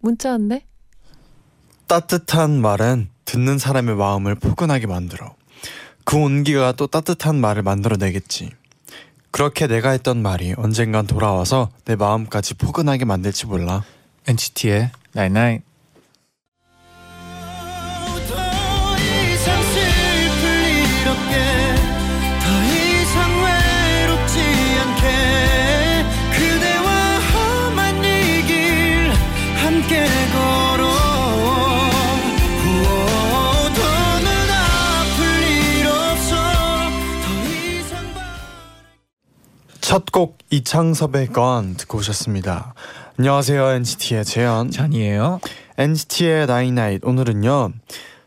문자 왔네. 따뜻한 말은 듣는 사람의 마음을 포근하게 만들어. 그 온기가 또 따뜻한 말을 만들어내겠지. 그렇게 내가 했던 말이 언젠간 돌아와서 내 마음까지 포근하게 만들지 몰라. NCT의 Night Night. 더 첫 곡 이창섭의 건 듣고 오셨습니다. 안녕하세요 NCT의 재현. 잔이에요. NCT의 나인나잇 오늘은요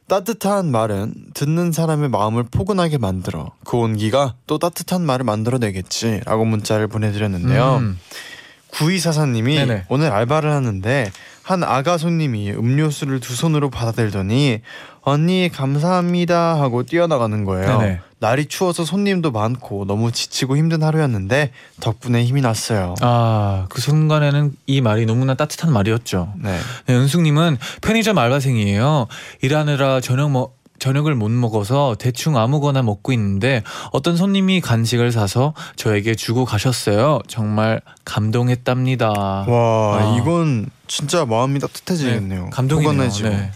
따뜻한 말은 듣는 사람의 마음을 포근하게 만들어 그 온기가 또 따뜻한 말을 만들어내겠지라고 문자를 보내드렸는데요 음. 구이사사님이 네네. 오늘 알바를 하는데 한 아가 손님이 음료수를 두 손으로 받아들더니 언니 감사합니다 하고 뛰어나가는 거예요 네네. 날이 추워서 손님도 많고 너무 지치고 힘든 하루였는데 덕분에 힘이 났어요 아, 그 순간에는 이 말이 너무나 따뜻한 말이었죠. 네. 네, 은숙님은 편의점 알바생이에요. 일하느라 저녁 먹 저녁을 못 먹어서 대충 아무거나 먹고 있는데 어떤 손님이 간식을 사서 저에게 주고 가셨어요. 정말 감동했답니다. 와 아. 이건 진짜 마음이 따뜻해지겠네요. 네, 감동이네요. 네.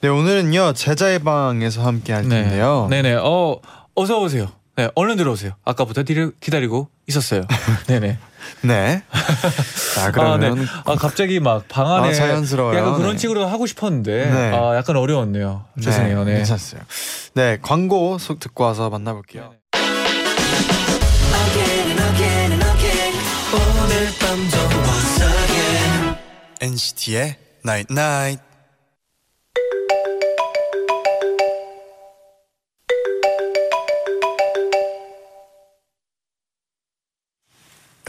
네. 오늘은요 제자의 방에서 함께 할 텐데요. 네. 네네. 어 어서 오세요. 네, 얼른 들어오세요. 아까부터 뒤를 기다리고 있었어요. 네네. 네. 자 그러면 아 갑자기 막 방 안에 아, 자연스러워요. 약간 그런 네. 식으로 하고 싶었는데 네. 아 약간 어려웠네요. 죄송해요. 네. 괜찮았어요. 네 광고 속 듣고 와서 만나볼게요. NCT의 Night Night.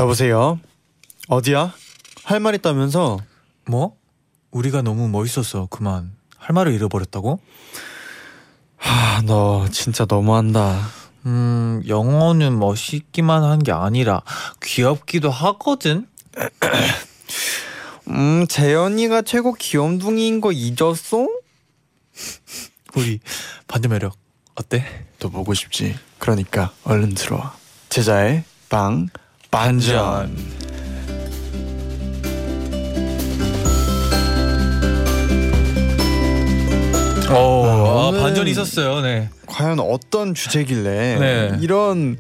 여보세요. 어디야? 할 말 있다면서? 뭐? 우리가 너무 멋있었어. 그만. 할 말을 잃어버렸다고? 하, 너 진짜 너무한다. 음, 영어는 멋있기만 한 게 아니라 귀엽기도 하거든. 음, 재현이가 최고 귀염둥이인 거 잊었어? 우리 반전 매력 어때? 또 보고 싶지. 그러니까 얼른 들어와. 제자의 방 반전. 어, 아, 반전이 있었어요. 네. 과연 어떤 주제길래 네. 이런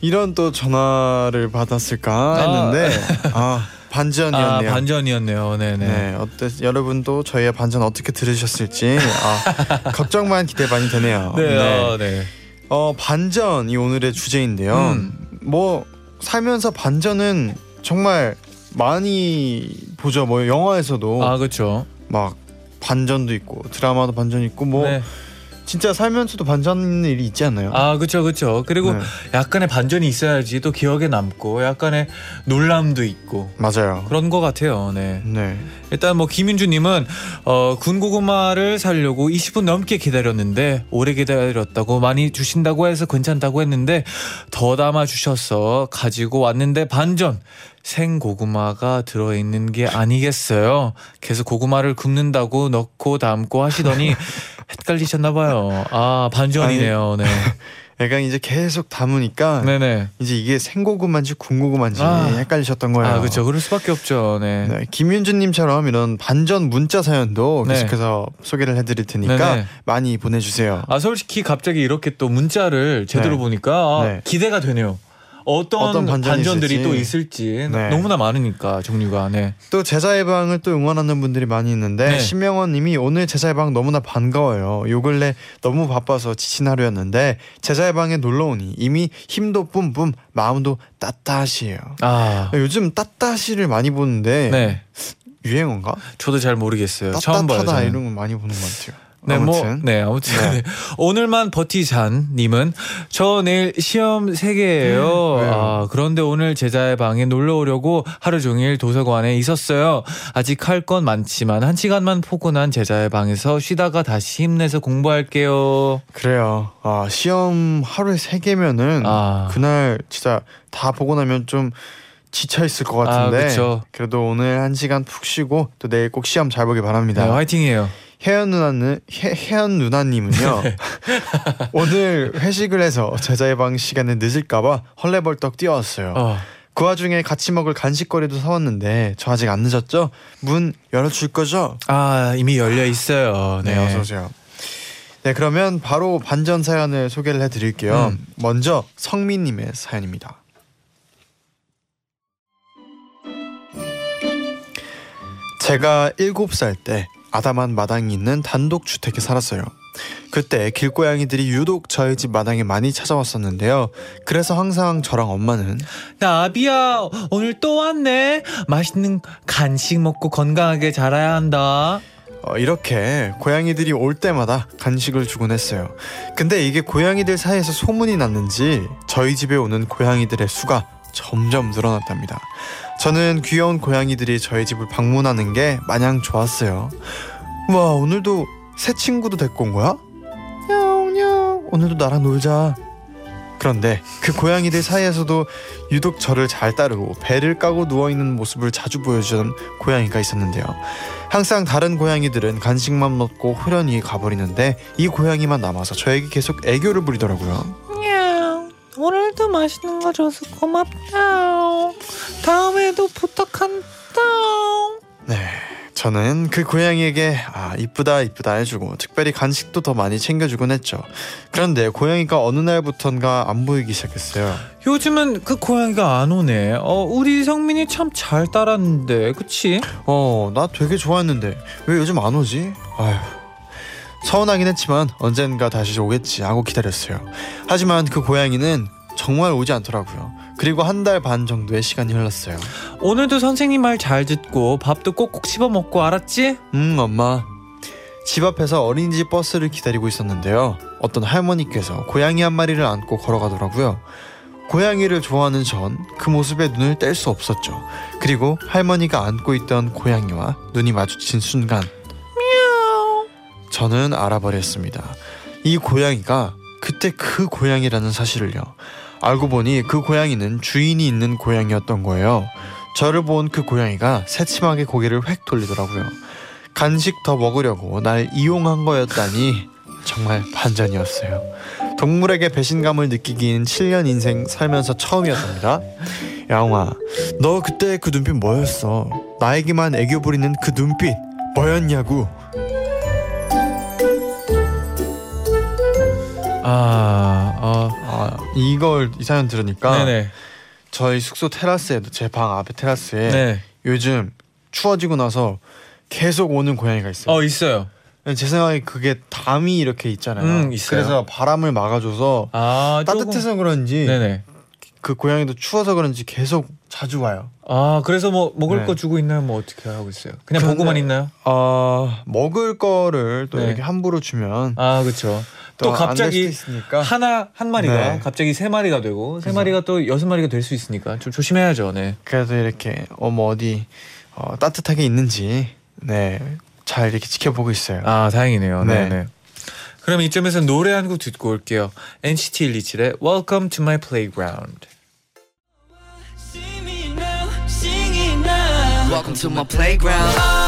이런 또 전화를 받았을까 했는데 아, 아, 반전이었네요. 반전이었네요. 네네. 네, 어때 여러분도 저희의 반전 어떻게 들으셨을지 아, 걱정만 기대 많이 되네요. 네, 어, 네. 어 반전이 오늘의 주제인데요. 음. 뭐 살면서 반전은 정말 많이 보죠. 뭐 영화에서도 아, 그렇죠. 막 반전도 있고 드라마도 반전 있고 뭐 네. 진짜 살면서도 반전 일이 있지 않나요? 아, 그렇죠. 그렇죠. 그리고 네. 약간의 반전이 있어야지 또 기억에 남고 약간의 놀람도 있고 맞아요. 그런 것 같아요. 네. 네. 일단 뭐 김윤주님은 어, 군고구마를 사려고 20분 넘게 기다렸는데 오래 기다렸다고 많이 주신다고 해서 괜찮다고 했는데 더 담아 주셔서 가지고 왔는데 반전 생고구마가 들어있는 게 아니겠어요. 계속 고구마를 굽는다고 넣고 담고 하시더니 헷갈리셨나 봐요. 아 반전이네요. 네. 약간 이제 계속 담으니까 네네. 이제 이게 생고구마인지 군고구마인지 아. 헷갈리셨던 거예요. 아 그렇죠. 그럴 수밖에 없죠. 네. 네, 김윤주님처럼 이런 반전 문자 사연도 네. 계속해서 소개를 해드릴 테니까 네네. 많이 보내주세요. 아 솔직히 갑자기 이렇게 또 문자를 제대로 네. 보니까 아, 네. 기대가 되네요. 어떤, 어떤 반전이 반전들이 있을지. 또 있을지 네. 너무나 많으니까 종류가 네. 또 제자의 방을 또 응원하는 분들이 많이 있는데 네. 신명원님이 오늘 제자의 방 너무나 반가워요. 요 근래 너무 바빠서 지친 하루였는데 제자의 방에 놀러 오니 이미 힘도 뿜뿜 마음도 따따시해요. 아 요즘 따따시를 많이 보는데 네. 유행어인가? 저도 잘 모르겠어요. 처음 봐요. 따뜻하다 저는. 이런 거 많이 보는 것 같아요. 네, 아무튼 뭐, 네, 아무튼 네. 네. 오늘만 버티잔 님은 저 내일 시험 세 개예요. 음, 왜요? 아, 그런데 오늘 제자의 방에 놀러 오려고 하루 종일 도서관에 있었어요. 아직 할 건 많지만 한 시간만 포근한 제자의 방에서 쉬다가 다시 힘내서 공부할게요. 그래요. 아 시험 하루에 세 개면은 아. 그날 진짜 다 보고 나면 좀 지쳐 있을 것 같은데. 아. 그래도 오늘 한 시간 푹 쉬고 또 내일 꼭 시험 잘 보길 바랍니다. 네, 화이팅이에요. 혜연 누나는 혜, 혜연 누나님은요 오늘 회식을 해서 제자의 방 시간에 늦을까봐 헐레벌떡 뛰어왔어요. 어. 그 와중에 같이 먹을 간식거리도 사왔는데 저 아직 안 늦었죠? 문 열어줄 거죠? 아, 이미 열려 있어요. 네, 네. 어서 오세요. 네 그러면 바로 반전 사연을 소개를 해드릴게요. 음. 먼저 성민님의 사연입니다. 제가 7살 때 아담한 마당이 있는 단독 주택에 살았어요. 그때 길고양이들이 유독 저희 집 마당에 많이 찾아왔었는데요. 그래서 항상 저랑 엄마는 나비야, 오늘 또 왔네. 맛있는 간식 먹고 건강하게 자라야 한다. 어, 이렇게 고양이들이 올 때마다 간식을 주곤 했어요. 근데 이게 고양이들 사이에서 소문이 났는지 저희 집에 오는 고양이들의 수가 점점 늘어났답니다. 저는 귀여운 고양이들이 저희 집을 방문하는 게 마냥 좋았어요. 와 오늘도 새 친구도 데리고 온 거야? 냐옹냐옹 오늘도 나랑 놀자. 그런데 그 고양이들 사이에서도 유독 저를 잘 따르고 배를 까고 누워있는 모습을 자주 보여주던 고양이가 있었는데요. 항상 다른 고양이들은 간식만 먹고 후련히 가버리는데 이 고양이만 남아서 저에게 계속 애교를 부리더라고요. 냥 오늘도 맛있는 거 줘서 고맙다. 다음에도 부탁한다. 네. 저는 그 고양이에게 아 이쁘다 이쁘다 해주고 특별히 간식도 더 많이 챙겨주곤 했죠. 그런데 고양이가 어느 날부턴가 안 보이기 시작했어요. 요즘은 그 고양이가 안 오네. 어, 우리 성민이 참 잘 따랐는데, 그치? 어, 나 되게 좋아했는데 왜 요즘 안 오지? 아휴. 서운하긴 했지만 언젠가 다시 오겠지 하고 기다렸어요. 하지만 그 고양이는 정말 오지 않더라고요. 그리고 한 달 반 정도의 시간이 흘렀어요. 오늘도 선생님 말 잘 듣고 밥도 꼭꼭 씹어 먹고 알았지? 음, 엄마. 집 앞에서 어린이집 버스를 기다리고 있었는데요. 어떤 할머니께서 고양이 한 마리를 안고 걸어가더라고요. 고양이를 좋아하는 전 그 모습에 눈을 뗄 수 없었죠. 그리고 할머니가 안고 있던 고양이와 눈이 마주친 순간 저는 알아버렸습니다. 이 고양이가 그때 그 고양이라는 사실을요. 알고 보니 그 고양이는 주인이 있는 고양이였던 거예요. 저를 본 그 고양이가 새침하게 고개를 획 돌리더라고요. 간식 더 먹으려고 날 이용한 거였다니 정말 반전이었어요. 동물에게 배신감을 느끼긴 7년 인생 살면서 처음이었답니다. 야옹아, 너 그때 그 눈빛 뭐였어? 나에게만 애교 부리는 그 눈빛 뭐였냐고? 아, 어, 아 이걸 이 사연 들으니까 네네. 저희 숙소 테라스에도 제방 앞에 테라스에 네. 요즘 추워지고 나서 계속 오는 고양이가 있어요. 어, 있어요. 제 생각에 그게 담이 이렇게 있잖아요. 음, 있어요. 그래서 바람을 막아줘서 아, 조금- 따뜻해서 그런지 네네. 그 고양이도 추워서 그런지 계속 자주 와요. 아, 그래서 뭐 먹을 네. 거 주고 있나요? 뭐 어떻게 하고 있어요? 그냥 근데- 보고만 있나요? 아 먹을 거를 또 네. 이렇게 함부로 주면 아, 그렇죠. 또 갑자기 하나 한 마리가 네. 갑자기 세 마리가 되고 세 그래서- 마리가 또 여섯 마리가 될 수 있으니까 좀 조심해야죠. 네. 그래도 이렇게 어머 어디 어, 따뜻하게 있는지 네잘 이렇게 지켜보고 있어요. 아, 다행이네요. 네, 네. 네. 그럼 이점에서 노래 한 곡 듣고 올게요. NCT 127의 Welcome to My Playground. Welcome to my playground.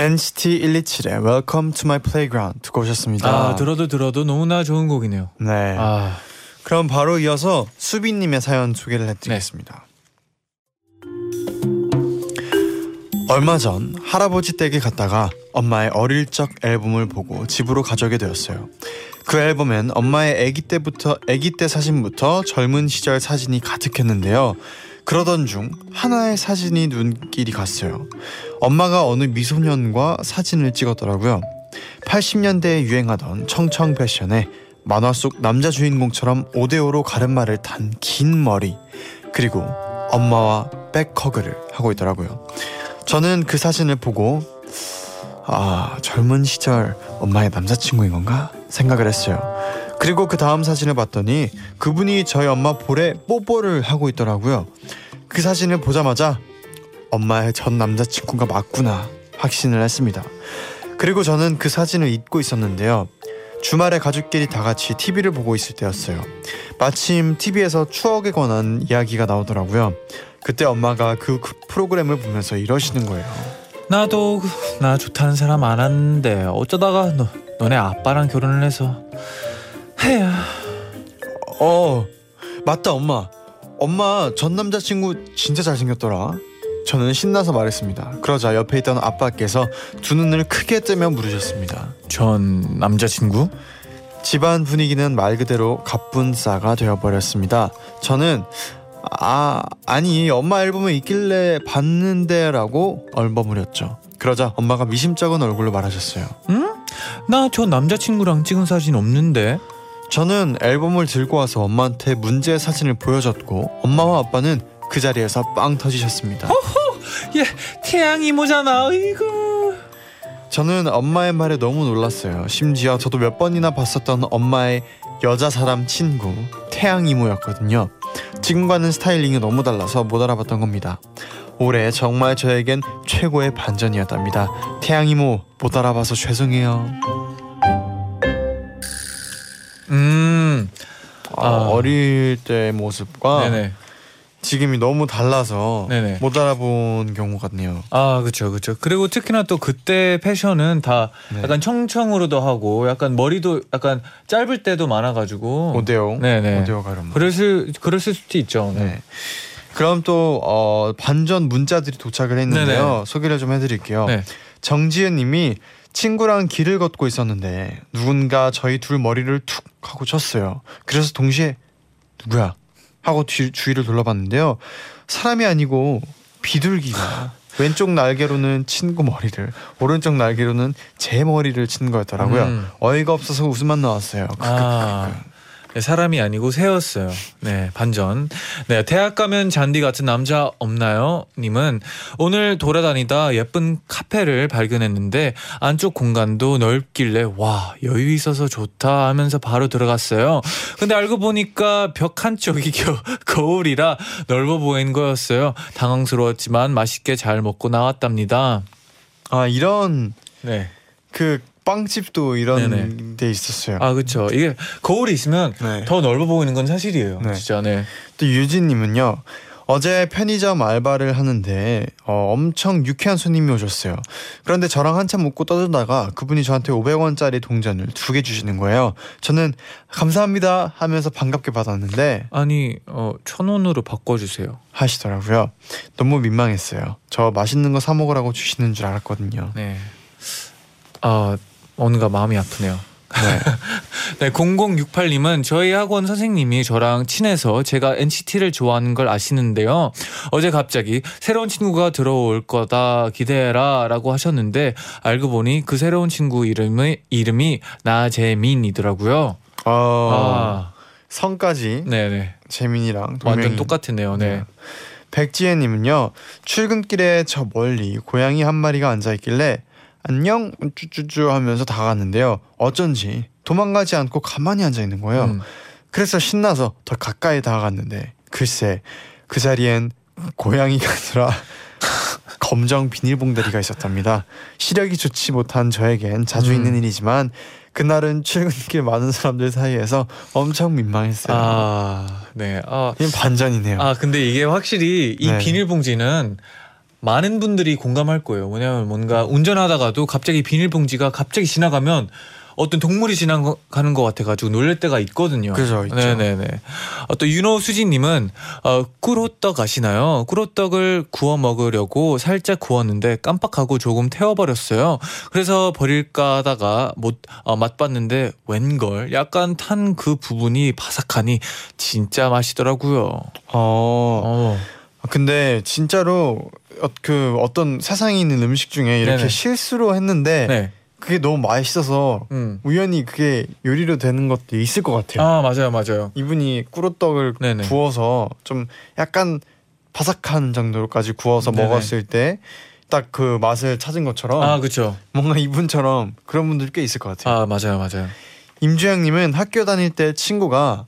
NCT 127의 Welcome to My Playground 듣고 오셨습니다. 아, 들어도 들어도 너무나 좋은 곡이네요. 네. 아, 그럼 바로 이어서 수빈님의 사연 소개를 해드리겠습니다. 얼마 전 할아버지 댁에 갔다가 엄마의 어릴 적 앨범을 보고 집으로 가져오게 되었어요. 그 앨범엔 엄마의 아기 때부터 아기 때 사진부터 젊은 시절 사진이 가득했는데요. 그러던 중 하나의 사진이 눈길이 갔어요. 엄마가 어느 미소년과 사진을 찍었더라고요. 80년대에 유행하던 청청 패션에 만화 속 남자 주인공처럼 오데오로 가르마를 탄긴 머리 그리고 엄마와 백허그를 하고 있더라고요. 저는 그 사진을 보고 아 젊은 시절 엄마의 남자친구인 건가 생각을 했어요. 그리고 그 다음 사진을 봤더니 그분이 저희 엄마 볼에 뽀뽀를 하고 있더라고요. 그 사진을 보자마자 엄마의 전 남자친구가 맞구나 확신을 했습니다. 그리고 저는 그 사진을 잊고 있었는데요. 주말에 가족끼리 다 같이 TV를 보고 있을 때였어요. 마침 TV에서 추억에 관한 이야기가 나오더라고요. 그때 엄마가 그, 그 프로그램을 보면서 이러시는 거예요. 나도 그- 나 좋다는 사람 많았는데 어쩌다가 너 너네 아빠랑 결혼을 해서 해야 어 맞다 엄마. 엄마 전 남자친구 진짜 잘생겼더라. 저는 신나서 말했습니다. 그러자 옆에 있던 아빠께서 두 눈을 크게 뜨며 물으셨습니다. 전 남자친구? 집안 분위기는 말 그대로 갑분싸가 되어버렸습니다. 저는 아 아니 엄마 앨범에 있길래 봤는데라고 얼버무렸죠. 그러자 엄마가 미심쩍은 얼굴로 말하셨어요. 나저 남자친구랑 찍은 사진 없는데 저는 앨범을 들고 와서 엄마한테 문제의 사진을 보여줬고 엄마와 아빠는 그 자리에서 빵 터지셨습니다 얘 태양 이모잖아 이거 저는 엄마의 말에 너무 놀랐어요. 심지어 저도 몇 번이나 봤었던 엄마의 여자 사람 친구 태양 이모였거든요. 지금과는 스타일링이 너무 달라서 못 알아봤던 겁니다. 올해 정말 저에겐 최고의 반전이었답니다. 태양 이모 못 알아봐서 죄송해요. 음 아, 아. 어릴 때 모습과 네네 지금이 너무 달라서 네네. 못 알아본 경우 같네요. 아 그렇죠 그렇죠 그리고 특히나 또 그때 패션은 다 네. 약간 청청으로도 하고 약간 머리도 약간 짧을 때도 많아가지고 오데오, 네네 오데오 가름. 그랬을 그랬을 수도 있죠 네. 네. 그럼 또 어, 반전 문자들이 도착을 했는데요. 네네. 소개를 좀 해드릴게요. 네. 정지은님이 친구랑 길을 걷고 있었는데 누군가 저희 둘 머리를 툭 하고 쳤어요. 그래서 동시에 누구야 하고 뒤, 주위를 둘러봤는데요. 사람이 아니고 비둘기가 왼쪽 날개로는 친구 머리를 오른쪽 날개로는 제 머리를 친 거였더라고요. 음. 어이가 없어서 웃음만 나왔어요. 아, 네, 사람이 아니고 새였어요. 네, 반전. 네, 대학 가면 잔디 같은 남자 없나요? 님은 오늘 돌아다니다 예쁜 카페를 발견했는데 안쪽 공간도 넓길래 와, 여유 있어서 좋다 하면서 바로 들어갔어요. 근데 알고 보니까 벽 한쪽이 겨, 거울이라 넓어 보이는 거였어요. 당황스러웠지만 맛있게 잘 먹고 나왔답니다. 아 이런 네. 그 빵집도 이런 네네. 데 있었어요. 아, 그쵸. 이게 거울이 있으면 네. 더 넓어 보이는 건 사실이에요. 네. 진짜, 네. 또 유진님은요. 어제 편의점 알바를 하는데 어, 엄청 유쾌한 손님이 오셨어요. 그런데 저랑 한참 웃고 떠들다가 그분이 저한테 500원짜리 동전을 두 개 주시는 거예요. 저는 감사합니다 하면서 반갑게 받았는데 아니 어 천 원으로 바꿔주세요. 하시더라고요. 너무 민망했어요. 저 맛있는 거 사 먹으라고 주시는 줄 알았거든요. 네. 아 뭔가 마음이 아프네요. 네. 네, 0068님은 저희 학원 선생님이 저랑 친해서 제가 NCT를 좋아하는 걸 아시는데요. 어제 갑자기 새로운 친구가 들어올 거다 기대해라 라고 하셨는데 알고 보니 그 새로운 친구 이름이 이름이 나재민이더라고요. 어, 아, 성까지 네네. 재민이랑 동명이 완전 똑같으네요. 네. 백지혜님은요 출근길에 저 멀리 고양이 한 마리가 앉아 있길래 안녕 쭈쭈쭈 하면서 다가갔는데요 어쩐지 도망가지 않고 가만히 앉아 있는 거예요 음. 그래서 신나서 더 가까이 다가갔는데 글쎄 그 자리엔 고양이가 아니라 검정 비닐봉다리가 있었답니다 시력이 좋지 못한 저에겐 자주 음. 있는 일이지만 그날은 출근길 많은 사람들 사이에서 엄청 민망했어요 아, 네. 아, 이건 반전이네요 아 근데 이게 확실히 이 네. 비닐봉지는 많은 분들이 공감할 거예요. 뭐냐면 뭔가 운전하다가도 갑자기 비닐봉지가 갑자기 지나가면 어떤 동물이 지나가는 것 같아가지고 놀랄 때가 있거든요. 그죠, 있죠. 네네네. 어, 또 윤호 수진님은 어, 꿀호떡 아시나요? 꿀호떡을 구워 먹으려고 살짝 구웠는데 깜빡하고 조금 태워버렸어요. 그래서 버릴까 하다가 못 어, 맛봤는데 웬걸 약간 탄 그 부분이 바삭하니 진짜 맛있더라고요. 어, 어. 아, 근데 진짜로 어, 그 어떤 세상에 있는 음식 중에 이렇게 네네. 실수로 했는데 네. 그게 너무 맛있어서 음. 우연히 그게 요리로 되는 것도 있을 것 같아요. 아 맞아요 맞아요. 이분이 꿀호떡을 네네. 구워서 좀 약간 바삭한 정도로까지 구워서 네네. 먹었을 때 딱 그 맛을 찾은 것처럼 아 그렇죠. 뭔가 이분처럼 그런 분들 꽤 있을 것 같아요. 아 맞아요 맞아요. 임주영님은 학교 다닐 때 친구가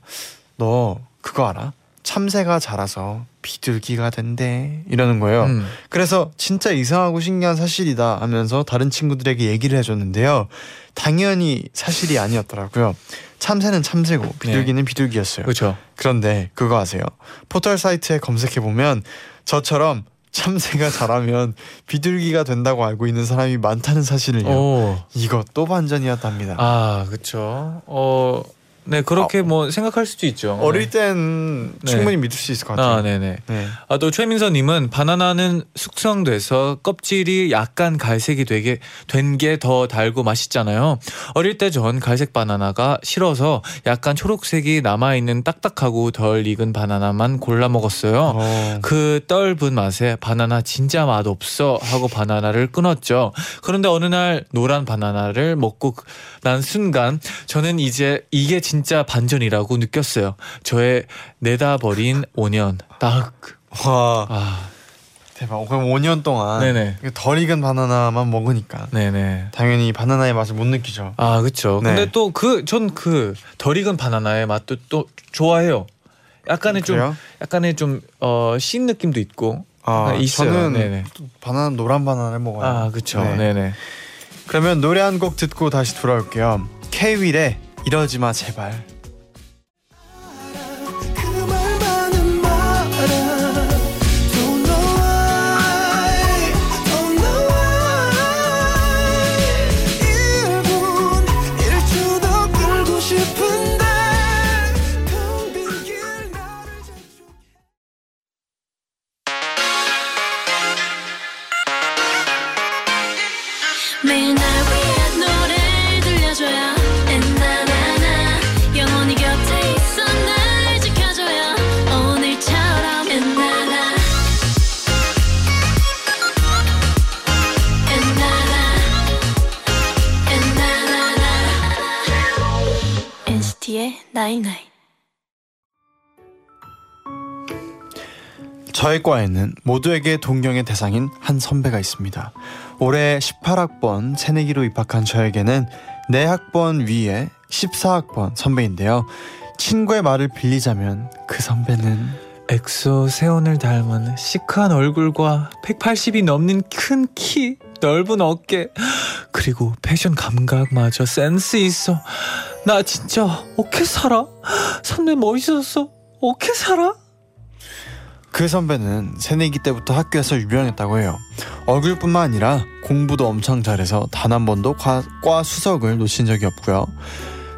너 그거 알아? 참새가 자라서 비둘기가 된대 이러는 거예요. 음. 그래서 진짜 이상하고 신기한 사실이다 하면서 다른 친구들에게 얘기를 해줬는데요. 당연히 사실이 아니었더라고요. 참새는 참새고 비둘기는 비둘기였어요. 그렇죠. 그런데 그거 아세요? 포털 사이트에 검색해 보면 저처럼 참새가 자라면 비둘기가 된다고 알고 있는 사람이 많다는 사실을요. 오. 이거 또 반전이었답니다. 아 그렇죠. 어. 네 그렇게 뭐 생각할 수도 있죠. 어릴 땐 네. 충분히 믿을 수 있을 것 네. 같아요. 아 네네. 네. 아, 또 최민서님은 바나나는 숙성돼서 껍질이 약간 갈색이 되게 된 게 더 달고 맛있잖아요. 어릴 때 전 갈색 바나나가 싫어서 약간 초록색이 남아 있는 딱딱하고 덜 익은 바나나만 골라 먹었어요. 어. 그 떫은 맛에 바나나 진짜 맛 없어 하고 바나나를 끊었죠. 그런데 어느 날 노란 바나나를 먹고 그- 난 순간 저는 이제 이게 진짜 반전이라고 느꼈어요. 저의 내다버린 5년 딱. 와 아, 대박. 그럼 5년 동안 네네. 덜 익은 바나나만 먹으니까 네네. 당연히 바나나의 맛을 못 느끼죠. 아, 그쵸. 네. 근데 또 그, 전 그 덜 익은 바나나의 맛도 또 좋아해요. 약간의 좀, 그래요? 약간의 좀, 어, 신 느낌도 있고. 아, 아, 있어요. 저는 네네. 바나나 노란 바나나를 먹어요. 아, 그쵸. 네. 네네. 그러면 노래 한 곡 듣고 다시 돌아올게요. K-윌의 이러지 마 제발. 저의 과에는 모두에게 동경의 대상인 한 선배가 있습니다. 올해 18학번 새내기로 입학한 저에게는 네 학번 위에 14학번 선배인데요. 친구의 말을 빌리자면 그 선배는 엑소 세훈을 닮은 시크한 얼굴과 180이 넘는 큰 키, 넓은 어깨, 그리고 패션 감각마저 센스 있어. 나 진짜 어떻게 살아? 선배 멋있었어. 어떻게 살아? 그 선배는 새내기 때부터 학교에서 유명했다고 해요. 얼굴뿐만 아니라 공부도 엄청 잘해서 단 한 번도 과, 과 수석을 놓친 적이 없고요.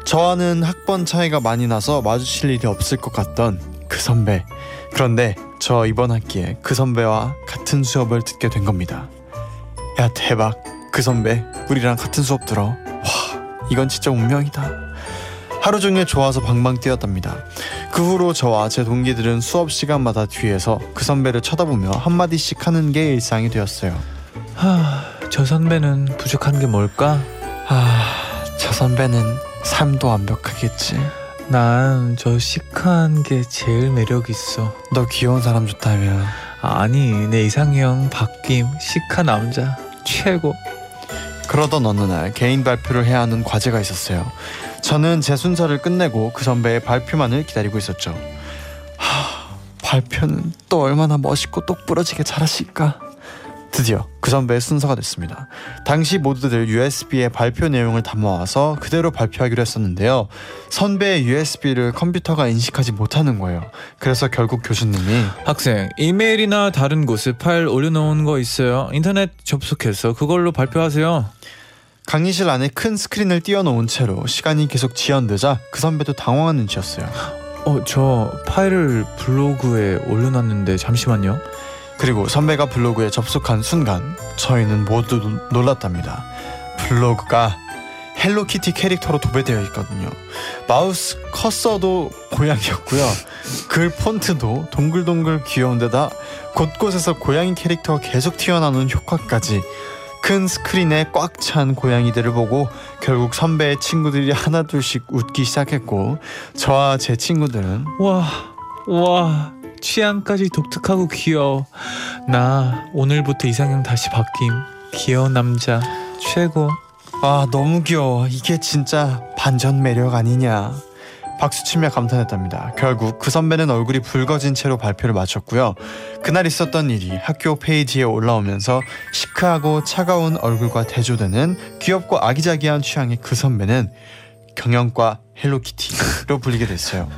저와는 학번 차이가 많이 나서 마주칠 일이 없을 것 같던 그 선배. 그런데 저 이번 학기에 그 선배와 같은 수업을 듣게 된 겁니다. 야 대박. 그 선배 우리랑 같은 수업 들어. 와 이건 진짜 운명이다. 하루 종일 좋아서 방방 뛰었답니다. 그 후로 저와 제 동기들은 수업 시간마다 뒤에서 그 선배를 쳐다보며 한마디씩 하는 게 일상이 되었어요. 하, 저 선배는 부족한 게 뭘까? 아, 저 선배는 삶도 완벽하겠지. 난 저 시크한 게 제일 매력 있어. 너 귀여운 사람 좋다면 아니, 내 이상형 바뀜 시크한 남자 최고. 그러던 어느 날 개인 발표를 해야 하는 과제가 있었어요. 저는 제 순서를 끝내고 그 선배의 발표만을 기다리고 있었죠. 하, 발표는 또 얼마나 멋있고 똑부러지게 잘하실까? 드디어 그 선배의 순서가 됐습니다. 당시 모두들 USB에 발표 내용을 담아와서 그대로 발표하기로 했었는데요. 선배의 USB를 컴퓨터가 인식하지 못하는 거예요. 그래서 결국 교수님이 학생, 이메일이나 다른 곳에 파일 올려놓은 거 있어요. 인터넷 접속해서 그걸로 발표하세요. 강의실 안에 큰 스크린을 띄워놓은 채로 시간이 계속 지연되자 그 선배도 당황한 눈치였어요. 어, 저 파일을 블로그에 올려놨는데 잠시만요. 그리고 선배가 블로그에 접속한 순간 저희는 모두 놀- 놀랐답니다. 블로그가 헬로키티 캐릭터로 도배되어 있거든요. 마우스 커서도 고양이였고요. 글 폰트도 동글동글 귀여운데다 곳곳에서 고양이 캐릭터가 계속 튀어나오는 효과까지 큰 스크린에 꽉 찬 고양이들을 보고 결국 선배의 친구들이 하나둘씩 웃기 시작했고 저와 제 친구들은 와, 와, 취향까지 독특하고 귀여워. 나 오늘부터 이상형 다시 바뀜. 귀여운 남자 최고. 아 너무 귀여워 이게 진짜 반전 매력 아니냐 박수치며 감탄했답니다. 결국 그 선배는 얼굴이 붉어진 채로 발표를 마쳤고요. 그날 있었던 일이 학교 페이지에 올라오면서 시크하고 차가운 얼굴과 대조되는 귀엽고 아기자기한 취향의 그 선배는 경영과 헬로키티로 불리게 됐어요.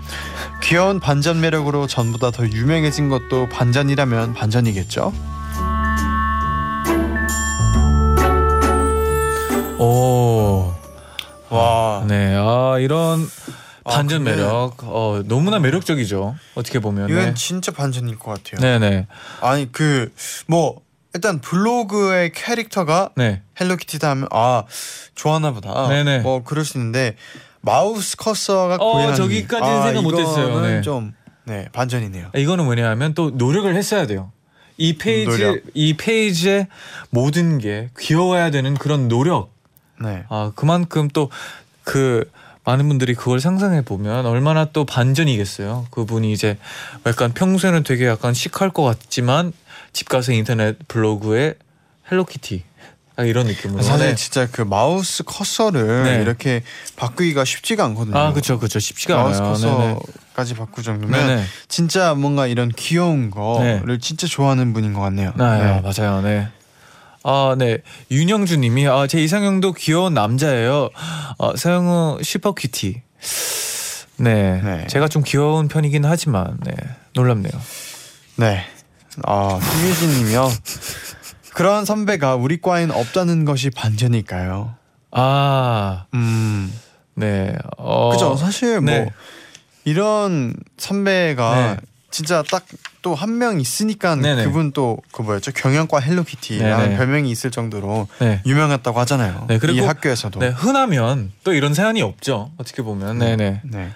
귀여운 반전 매력으로 전보다 더 유명해진 것도 반전이라면 반전이겠죠? 오, 와. 네, 아 이런 아, 반전 근데- 매력, 어 너무나 매력적이죠. 어떻게 보면. 이건 네, 진짜 반전일 것 같아요 네, 네, 아니 그 뭐 일단 블로그의 캐릭터가 네. 헬로키티다 하면 아 좋아하나 보다. 네네. 뭐 그럴 수 있는데 마우스 커서가 어, 고양이. 저기까지는 생각 못했어요. 네. 좀 네, 반전이네요. 이거는 뭐냐면 또 노력을 했어야 돼요. 이 페이지, 노력. 이 페이지의 모든 게 귀여워야 되는 그런 노력. 네. 아 그만큼 또 그 많은 분들이 그걸 상상해 보면 얼마나 또 반전이겠어요. 그분이 이제 약간 평소에는 되게 약간 시크할 것 같지만 집 가서 인터넷 블로그에 헬로키티 이런 느낌으로. 사실 네. 진짜 그 마우스 커서를 네. 이렇게 바꾸기가 쉽지가 않거든요. 아 그렇죠 그렇죠 쉽지가 마우스 않아요. 네네. 커서까지 바꿀 정도면 네네. 진짜 뭔가 이런 귀여운 거를 네. 진짜 좋아하는 분인 것 같네요. 아, 네. 맞아요. 네. 아, 네. 윤영주 님이 아, 제 이상형도 귀여운 남자예요. 어, 서영호 super cutie. 네. 네. 제가 좀 귀여운 편이긴 하지만 네. 놀랍네요. 네. 아, 김유진 님이요. 그런 선배가 우리 과엔 없다는 것이 반전일까요? 아, 음, 네. 어, 그죠. 사실 뭐 네. 이런 선배가 네. 진짜 딱 또 한 명 있으니까 네네. 그분 또 그 뭐였죠 경영과 헬로키티라는 네네. 별명이 있을 정도로 네. 유명했다고 하잖아요. 네, 그리고- 이 학교에서도. 네, 흔하면 또 이런 사연이 없죠. 어떻게 보면. 네, 네. 네.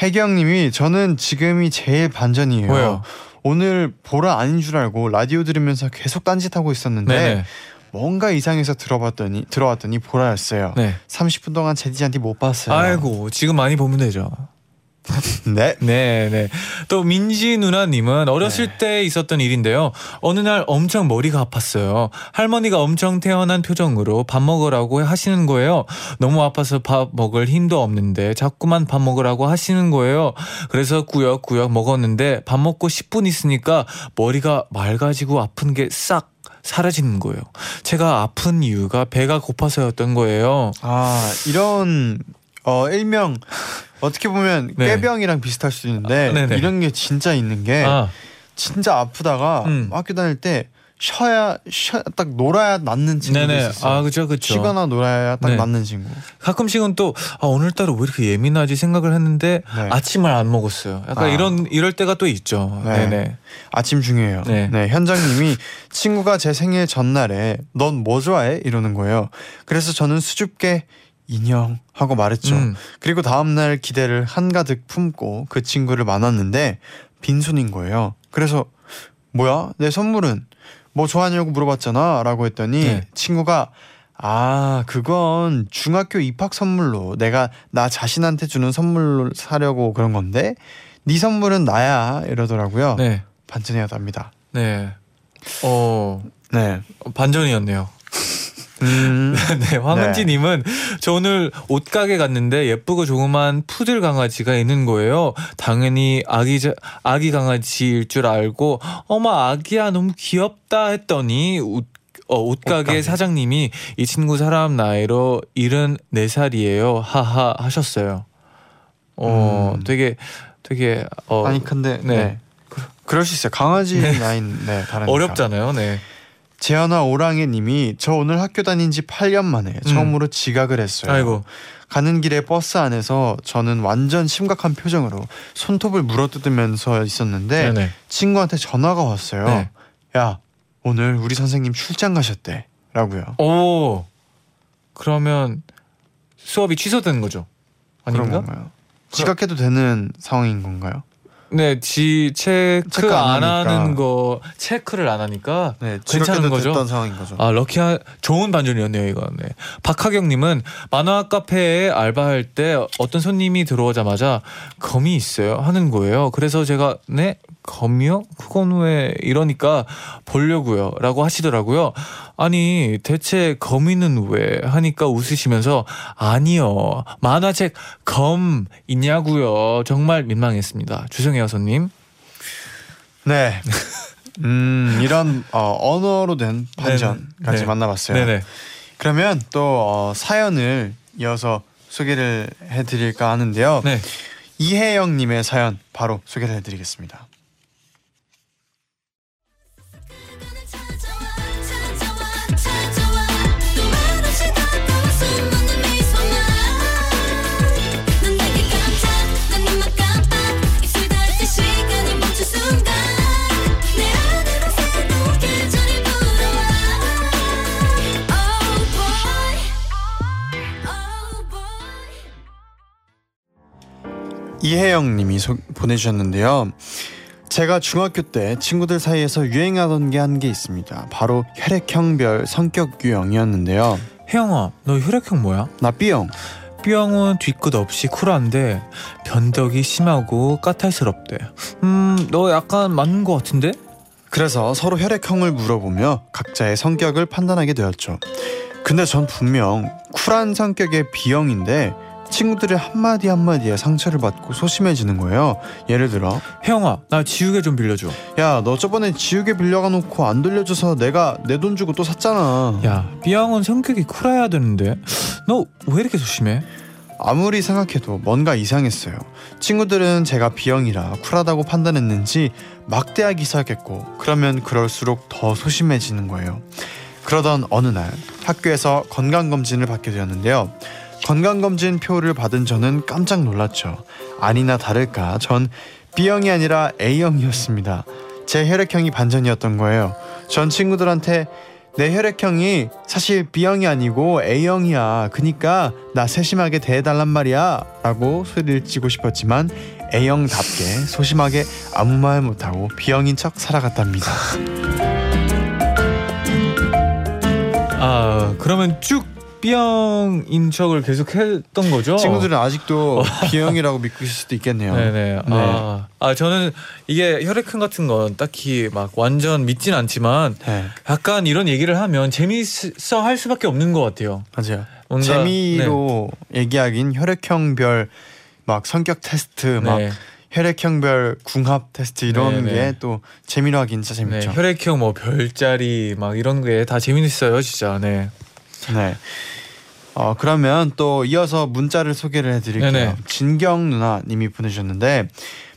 혜경님이 저는 지금이 제일 반전이에요. 왜요? 오늘 보라 아닌 줄 알고 라디오 들으면서 계속 딴짓하고 있었는데 네, 네. 뭔가 이상해서 들어봤더니 들어왔더니 보라였어요. 네. 30분 동안 제디한테 못 봤어요. 아이고, 지금 많이 보면 되죠. 네. 네, 네. 또 민지 누나님은 어렸을 네. 때 있었던 일인데요. 어느 날 엄청 머리가 아팠어요. 할머니가 엄청 태어난 표정으로 밥 먹으라고 하시는 거예요. 너무 아파서 밥 먹을 힘도 없는데 자꾸만 밥 먹으라고 하시는 거예요. 그래서 꾸역꾸역 먹었는데 밥 먹고 10분 있으니까 머리가 맑아지고 아픈 게 싹 사라지는 거예요. 제가 아픈 이유가 배가 고파서였던 거예요. 아 이런 어 일명 어떻게 보면 네. 꾀병이랑 비슷할 수 있는데 아. 이런 게 진짜 있는 게 아, 진짜 아프다가 음. 학교 다닐 때 쉬어야 쉬, 딱 놀아야 낫는 네네. 있었어요. 아, 그죠, 그죠. 쉬거나 놀아야 딱 네. 낫는 친구. 가끔씩은 또 아, 오늘따라 왜 이렇게 예민하지 생각을 했는데 네. 아침을 안 먹었어요. 약간 아. 이런 이럴 때가 또 있죠. 네. 네, 네. 아침 중요해요. 네. 네. 현장님이 친구가 제 생일 전날에 넌 뭐 좋아해? 이러는 거예요. 그래서 저는 수줍게 인형 하고 말했죠. 음. 그리고 다음날 기대를 한가득 품고 그 친구를 만났는데 빈손인 거예요. 그래서 뭐야? 내 선물은 뭐 좋아하냐고 물어봤잖아 라고 했더니 네. 친구가 아 그건 중학교 입학 선물로 내가 나 자신한테 주는 선물로 사려고 그런 건데 네 선물은 나야 이러더라고요. 네. 반전이었답니다. 네. 어, 네. 반전이었네요. 음. 네, 황은지님은 저 오늘 옷가게 갔는데 예쁘고 조그만 푸들 강아지가 있는 거예요. 당연히 아기 자- 아기 강아지일 줄 알고 어머 아기야 너무 귀엽다 했더니 옷, 어, 옷가게, 옷가게. 사장님이 이 친구 사람 나이로 74살이에요. 하하 하셨어요. 어, 음. 되게 되게 어 아니 근데 네. 네. 그럴 수 있어요. 강아지 네. 나인 네 다르니까. 어렵잖아요. 네. 재현아 오랑해님이 저 오늘 학교 다닌 지 8년 만에 처음으로 지각을 했어요. 음. 아이고. 가는 길에 버스 안에서 저는 완전 심각한 표정으로 손톱을 물어뜯으면서 있었는데 네네. 친구한테 전화가 왔어요. 네. 야 오늘 우리 선생님 출장 가셨대. 라고요. 오. 그러면 수업이 취소된 거죠. 아닌가? 지각해도 되는 상황인 건가요? 네, 지 체크, 체크 안 안. 하는 거 체크를 안 하니까 네, 괜찮은 거죠? 거죠. 아 럭키한 좋은 반전이었네요 이건. 네. 박하경님은 만화 카페에 알바할 때 어떤 손님이 들어오자마자 검이 있어요 하는 거예요. 그래서 제가 네 검이요? 그건 왜 이러니까 보려고요 라고 하시더라고요. 아니 대체 검이는 왜 하니까 웃으시면서 아니요 만화책 검 있냐고요. 정말 민망했습니다. 주성혜여 손님. 네. 음, 이런 어, 언어로 된 반전까지 네네. 네. 만나봤어요. 네네. 그러면 또 어, 사연을 이어서 소개를 해드릴까 하는데요. 네. 이혜영님의 사연 바로 소개를 해드리겠습니다. 이혜영 님이 소- 보내주셨는데요. 제가 중학교 때 친구들 사이에서 유행하던 게한게 있습니다. 바로 혈액형별 성격 유형이었는데요. 혜영아, 너 혈액형 뭐야? 나 B형. B형은 뒤끝 없이 쿨한데 변덕이 심하고 까탈스럽대. 음, 너 약간 맞는 것 같은데? 그래서 서로 혈액형을 물어보며 각자의 성격을 판단하게 되었죠. 근데 전 분명 쿨한 성격의 B형인데 친구들의 한마디 한마디에 상처를 받고 소심해지는 거예요. 예를 들어 혜영아, 나 지우개 좀 빌려줘. 야 너 저번에 지우개 빌려가 놓고 안 돌려줘서 내가 내 돈 주고 또 샀잖아. 야, B형은 성격이 쿨해야 되는데 너 왜 이렇게 소심해? 아무리 생각해도 뭔가 이상했어요. 친구들은 제가 B형이라 쿨하다고 판단했는지 막대하기 시작했고 그러면 그럴수록 더 소심해지는 거예요. 그러던 어느 날 학교에서 건강검진을 받게 되었는데요. 건강검진 표를 받은 저는 깜짝 놀랐죠. 아니나 다를까 전 B형이 아니라 A형이었습니다. 제 혈액형이 반전이었던 거예요. 전 친구들한테 내 혈액형이 사실 B형이 아니고 A형이야. 그니까 나 세심하게 대해달란 말이야. 라고 소리를 치고 싶었지만 A형답게 소심하게 아무 말 못하고 B형인 척 살아갔답니다. 아, 그러면 쭉 B형인 척을 계속 했던 거죠? 친구들은 아직도 B형이라고 믿고 있을 수도 있겠네요. 네네. 아, 아 저는 이게 혈액형 같은 건 딱히 막 완전 믿진 않지만 네, 약간 이런 얘기를 하면 재미있어 할 수밖에 없는 것 같아요. 맞아요. 뭔가- 재미로 얘기하긴 혈액형별 막 성격 테스트, 막 네. 혈액형별 궁합 테스트 이런 네, 네. 게또 재미로 하긴 진짜 네, 재밌죠. 혈액형 뭐 별자리 막 이런 게 다 재밌어요, 진짜. 네. 네. 어 그러면 또 이어서 문자를 소개를 해드릴게요. 네네. 진경 누나님이 보내주셨는데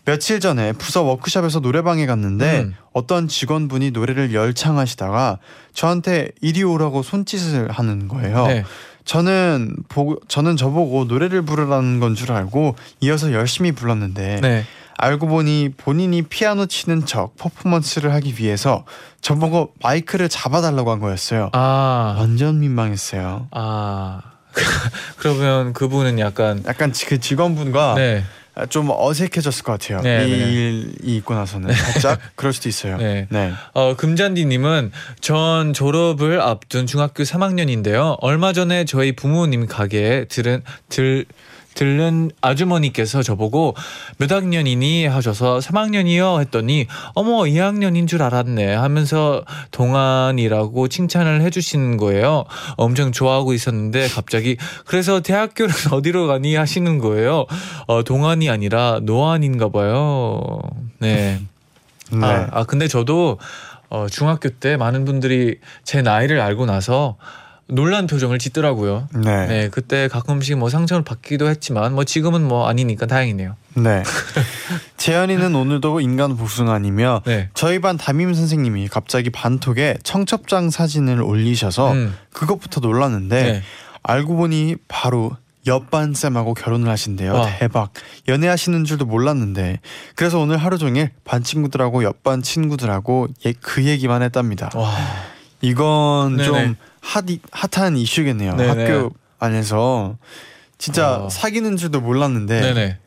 며칠 전에 부서 워크숍에서 노래방에 갔는데 음. 어떤 직원분이 노래를 열창하시다가 저한테 이리 오라고 손짓을 하는 거예요. 네. 저는 보고 저는 저보고 노래를 부르라는 건 줄 알고 이어서 열심히 불렀는데 네. 알고 보니 본인이 피아노 치는 척 퍼포먼스를 하기 위해서 저보고 마이크를 잡아달라고 한 거였어요. 아. 완전 민망했어요. 아. 그러면 그분은 약간 약간 지- 그 직원분과 네. 좀 어색해졌을 것 같아요. 네, 이 네. 일이 있고 나서는 살짝 그럴 수도 있어요. 네. 네. 어, 금잔디님은 전 졸업을 앞둔 중학교 3학년인데요. 얼마 전에 저희 부모님 가게에 들은 들 들른 아주머니께서 저보고 몇 학년이니 하셔서 3학년이요 했더니 어머 2학년인 줄 알았네 하면서 동안이라고 칭찬을 해주시는 거예요. 엄청 좋아하고 있었는데 갑자기 그래서 대학교는 어디로 가니 하시는 거예요. 어, 동안이 아니라 노안인가 봐요. 네. 네. 아, 아 근데 저도 어, 중학교 때 많은 분들이 제 나이를 알고 나서 놀란 표정을 짓더라고요. 네. 네, 그때 가끔씩 뭐 상처를 받기도 했지만 뭐 지금은 뭐 아니니까 다행이네요. 네. 재현이는 오늘도 인간 복숭아니며 네. 저희 반 담임 선생님이 갑자기 반톡에 청첩장 사진을 올리셔서 음, 그것부터 놀랐는데 네. 알고 보니 바로 옆반 쌤하고 결혼을 하신대요. 와. 대박. 연애하시는 줄도 몰랐는데 그래서 오늘 하루 종일 반 친구들하고 옆반 친구들하고 예, 그 얘기만 했답니다. 와. 이건 네네. 좀 핫, 핫한 이슈겠네요. 네네. 학교 안에서 진짜 어. 사귀는 줄도 몰랐는데 네네.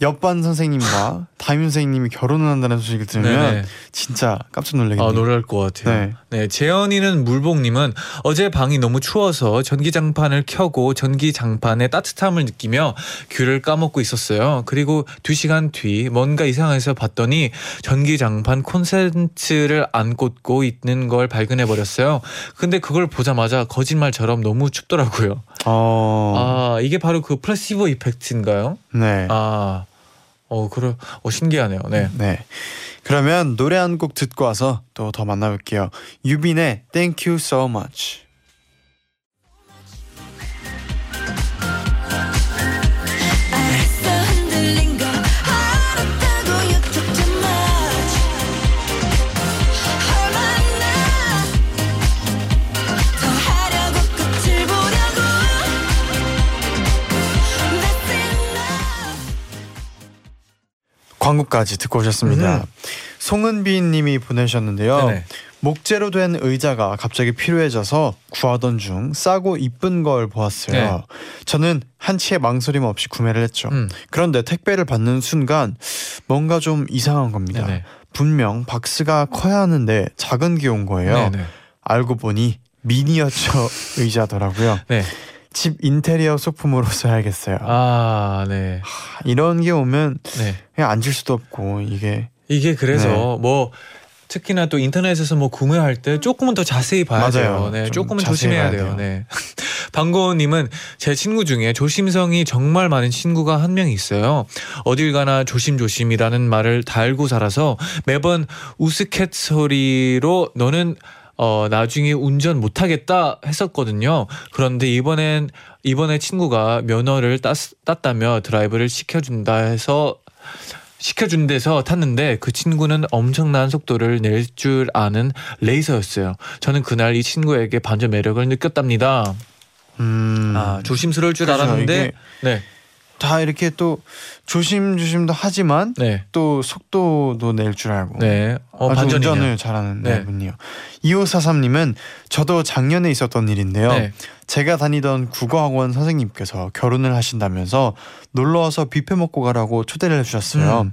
옆반 선생님과 담임 선생님이 결혼을 한다는 소식을 들으면 네네. 진짜 깜짝 놀라겠네요. 아, 놀랄 것 같아요. 네. 네. 재현이는 물복님은 어제 방이 너무 추워서 전기장판을 켜고 전기장판의 따뜻함을 느끼며 귤을 까먹고 있었어요. 그리고 두 시간 뒤 뭔가 이상해서 봤더니 전기장판 콘센트를 안 꽂고 있는 걸 발견해 버렸어요. 근데 그걸 보자마자 거짓말처럼 너무 춥더라고요. 어, 아, 이게 바로 그 플라시보 이펙트인가요? 네. 아, 어, 그래, 어, 신기하네요. 네. 네. 그러면 노래 한 곡 듣고 와서 또 더 만나볼게요. 유빈의 Thank You So Much. 광고까지 듣고 오셨습니다. 음. 송은빈 님이 보내주셨는데요. 네네. 목재로 된 의자가 갑자기 필요해져서 구하던 중 싸고 이쁜 걸 보았어요. 네. 저는 한치의 망설임 없이 구매를 했죠. 음. 그런데 택배를 받는 순간 뭔가 좀 이상한 겁니다. 네네. 분명 박스가 커야 하는데 작은 게 온 거예요. 네네. 알고 보니 미니어처 의자더라고요. 네. 집 인테리어 소품으로 써야겠어요. 아, 네. 이런 게 오면 네. 그냥 앉을 수도 없고 이게 이게 그래서 네. 뭐 특히나 또 인터넷에서 뭐 구매할 때 조금은 더 자세히 봐야 맞아요. 돼요. 네, 좀 조금은 조심해야 돼요. 돼요. 네. 방고님은 제 친구 중에 조심성이 정말 많은 친구가 한 명 있어요. 어딜 가나 조심조심이라는 말을 달고 살아서 매번 우스갯소리로 너는 어 나중에 운전 못하겠다 했었거든요. 그런데 이번엔 이번에 친구가 면허를 땄, 땄다며 드라이브를 시켜준다 해서 시켜준 데서 탔는데 그 친구는 엄청난 속도를 낼 줄 아는 레이서였어요. 저는 그날 이 친구에게 반전 매력을 느꼈답니다. 음, 아 조심스러울 줄 그래서 알았는데 이게 네, 다 이렇게 또 조심조심도 하지만 네, 또 속도도 낼 줄 알고 네. 어, 아주 반전이네요. 운전을 잘하는 네. 네. 분이요. 2543님은 저도 작년에 있었던 일인데요. 네. 제가 다니던 국어학원 선생님께서 결혼을 하신다면서 놀러 와서 뷔페 먹고 가라고 초대를 해주셨어요. 음.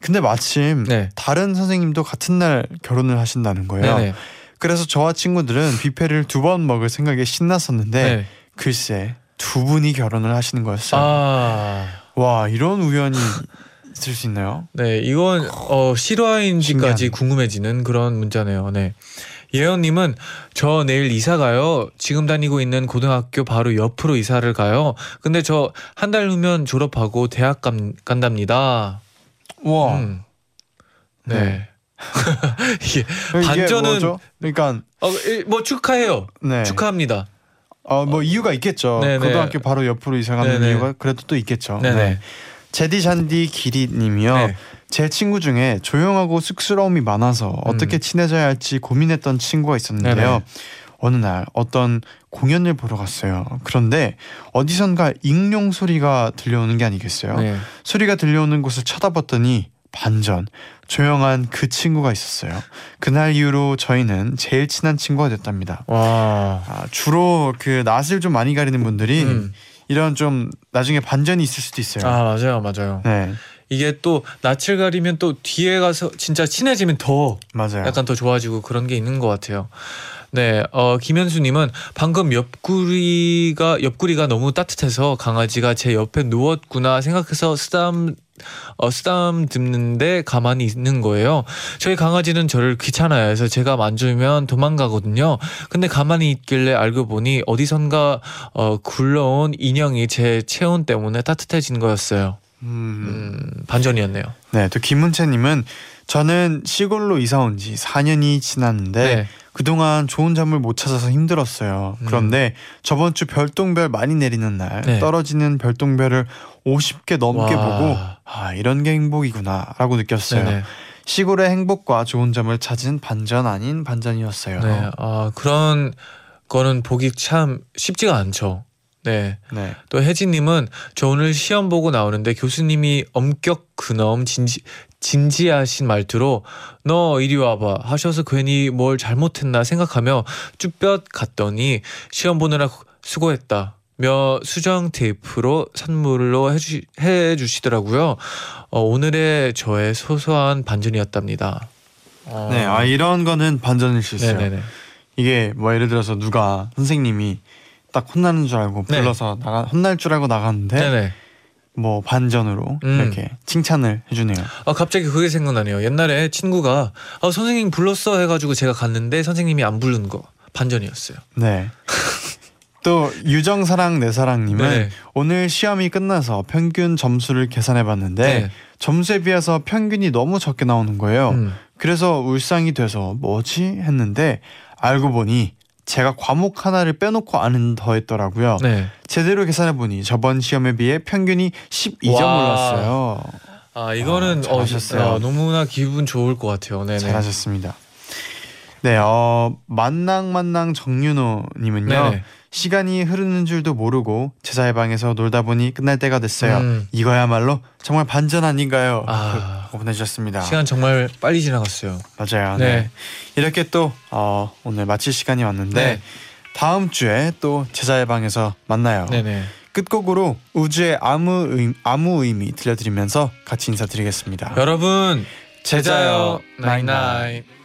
근데 마침 네. 다른 선생님도 같은 날 결혼을 하신다는 거예요. 네네. 그래서 저와 친구들은 뷔페를 두 번 먹을 생각에 신났었는데 네. 글쎄 두 분이 결혼을 하시는 거였어요. 아, 와 이런 우연이 있을 수 있나요? 네, 이건 어 실화인지까지 신기하네. 궁금해지는 그런 문자네요. 네. 예언님은 저 내일 이사 가요. 지금 다니고 있는 고등학교 바로 옆으로 이사를 가요. 근데 저 한 달 후면 졸업하고 대학 간, 간답니다. 와 음. 네. 네. 이게 반전은- 뭐죠? 그러니까 어, 일- 뭐 축하해요. 네. 축하합니다. 어뭐 이유가 있겠죠. 네네. 고등학교 바로 옆으로 이사 가는 네네. 이유가 그래도 또 있겠죠. 네네. 네. 제디 잔디 기리님이요. 네. 제 친구 중에 조용하고 쑥스러움이 많아서 어떻게 친해져야 할지 고민했던 친구가 있었는데요. 음. 네네. 어느 날 어떤 공연을 보러 갔어요. 그런데 어디선가 익룡 소리가 들려오는 게 아니겠어요. 네. 소리가 들려오는 곳을 쳐다봤더니 반전 조용한 그 친구가 있었어요. 그날 이후로 저희는 제일 친한 친구가 됐답니다. 와. 아, 주로 그 낯을 좀 많이 가리는 분들이 음. 이런 좀 나중에 반전이 있을 수도 있어요. 아 맞아요, 맞아요. 네, 이게 또 낯을 가리면 또 뒤에 가서 진짜 친해지면 더 맞아요. 약간 더 좋아지고 그런 게 있는 것 같아요. 네, 어, 김현수님은 방금 옆구리가 옆구리가 너무 따뜻해서 강아지가 제 옆에 누웠구나 생각해서 쓰담 어, 쓰담 듣는데 가만히 있는 거예요. 저희 강아지는 저를 귀찮아해서 제가 만지면 도망가거든요. 근데 가만히 있길래 알고 보니 어디선가 어, 굴러온 인형이 제 체온 때문에 따뜻해진 거였어요. 음. 음, 반전이었네요. 네, 또 김문채님은 저는 시골로 이사 온 지 4년이 지났는데 네. 그동안 좋은 잠을 못 찾아서 힘들었어요. 음. 그런데 저번 주 별똥별 많이 내리는 날 네. 떨어지는 별똥별을 50개 넘게 와. 보고 아 이런 게 행복이구나라고 느꼈어요. 네네. 시골의 행복과 좋은 점을 찾은 반전 아닌 반전이었어요. 네, 아 그런 거는 보기 참 쉽지가 않죠. 네. 네. 또 혜진님은 저 오늘 시험 보고 나오는데 교수님이 엄격 근엄 진지 진지하신 말투로 너 이리 와봐 하셔서 괜히 뭘 잘못했나 생각하며 쭈뼛 갔더니 시험 보느라 수고했다. 며 수정 테이프로 선물로 해주, 해주시더라고요. 어, 오늘의 저의 소소한 반전이었답니다. 어, 네, 아 이런 거는 반전일 수 있어요. 네네네. 이게 뭐 예를 들어서 누가 선생님이 딱 혼나는 줄 알고 네. 불러서 나가 혼날 줄 알고 나갔는데 네네. 뭐 반전으로 음. 이렇게 칭찬을 해주네요. 아 갑자기 그게 생각나네요. 옛날에 친구가 아, 선생님 불렀어 해가지고 제가 갔는데 선생님이 안 부른 거 반전이었어요. 네. 또 유정 사랑 내 사랑님은 네. 오늘 시험이 끝나서 평균 점수를 계산해봤는데 네. 점수에 비해서 평균이 너무 적게 나오는 거예요. 음. 그래서 울상이 돼서 뭐지 했는데 알고 보니 제가 과목 하나를 빼놓고 안 더했더라고요. 네. 제대로 계산해 보니 저번 시험에 비해 평균이 12점 와. 올랐어요. 아 이거는 아, 잘하셨어요. 어, 너무나 기분 좋을 것 같아요. 네네. 잘하셨습니다. 네, 어, 만낭만낭 정윤호님은요. 네네. 시간이 흐르는 줄도 모르고 재쟈의 방에서 놀다 보니 끝날 때가 됐어요. 음. 이거야말로 정말 반전 아닌가요? 아. 그 보내주셨습니다. 시간 정말 빨리 지나갔어요. 맞아요. 네. 네. 이렇게 또 어, 오늘 마칠 시간이 왔는데 네. 다음 주에 또 재쟈의 방에서 만나요. 네네. 끝곡으로 우주의 아무 의, 아무 의미 들려드리면서 같이 인사드리겠습니다. 여러분 제자요 제자요, 나잇나잇.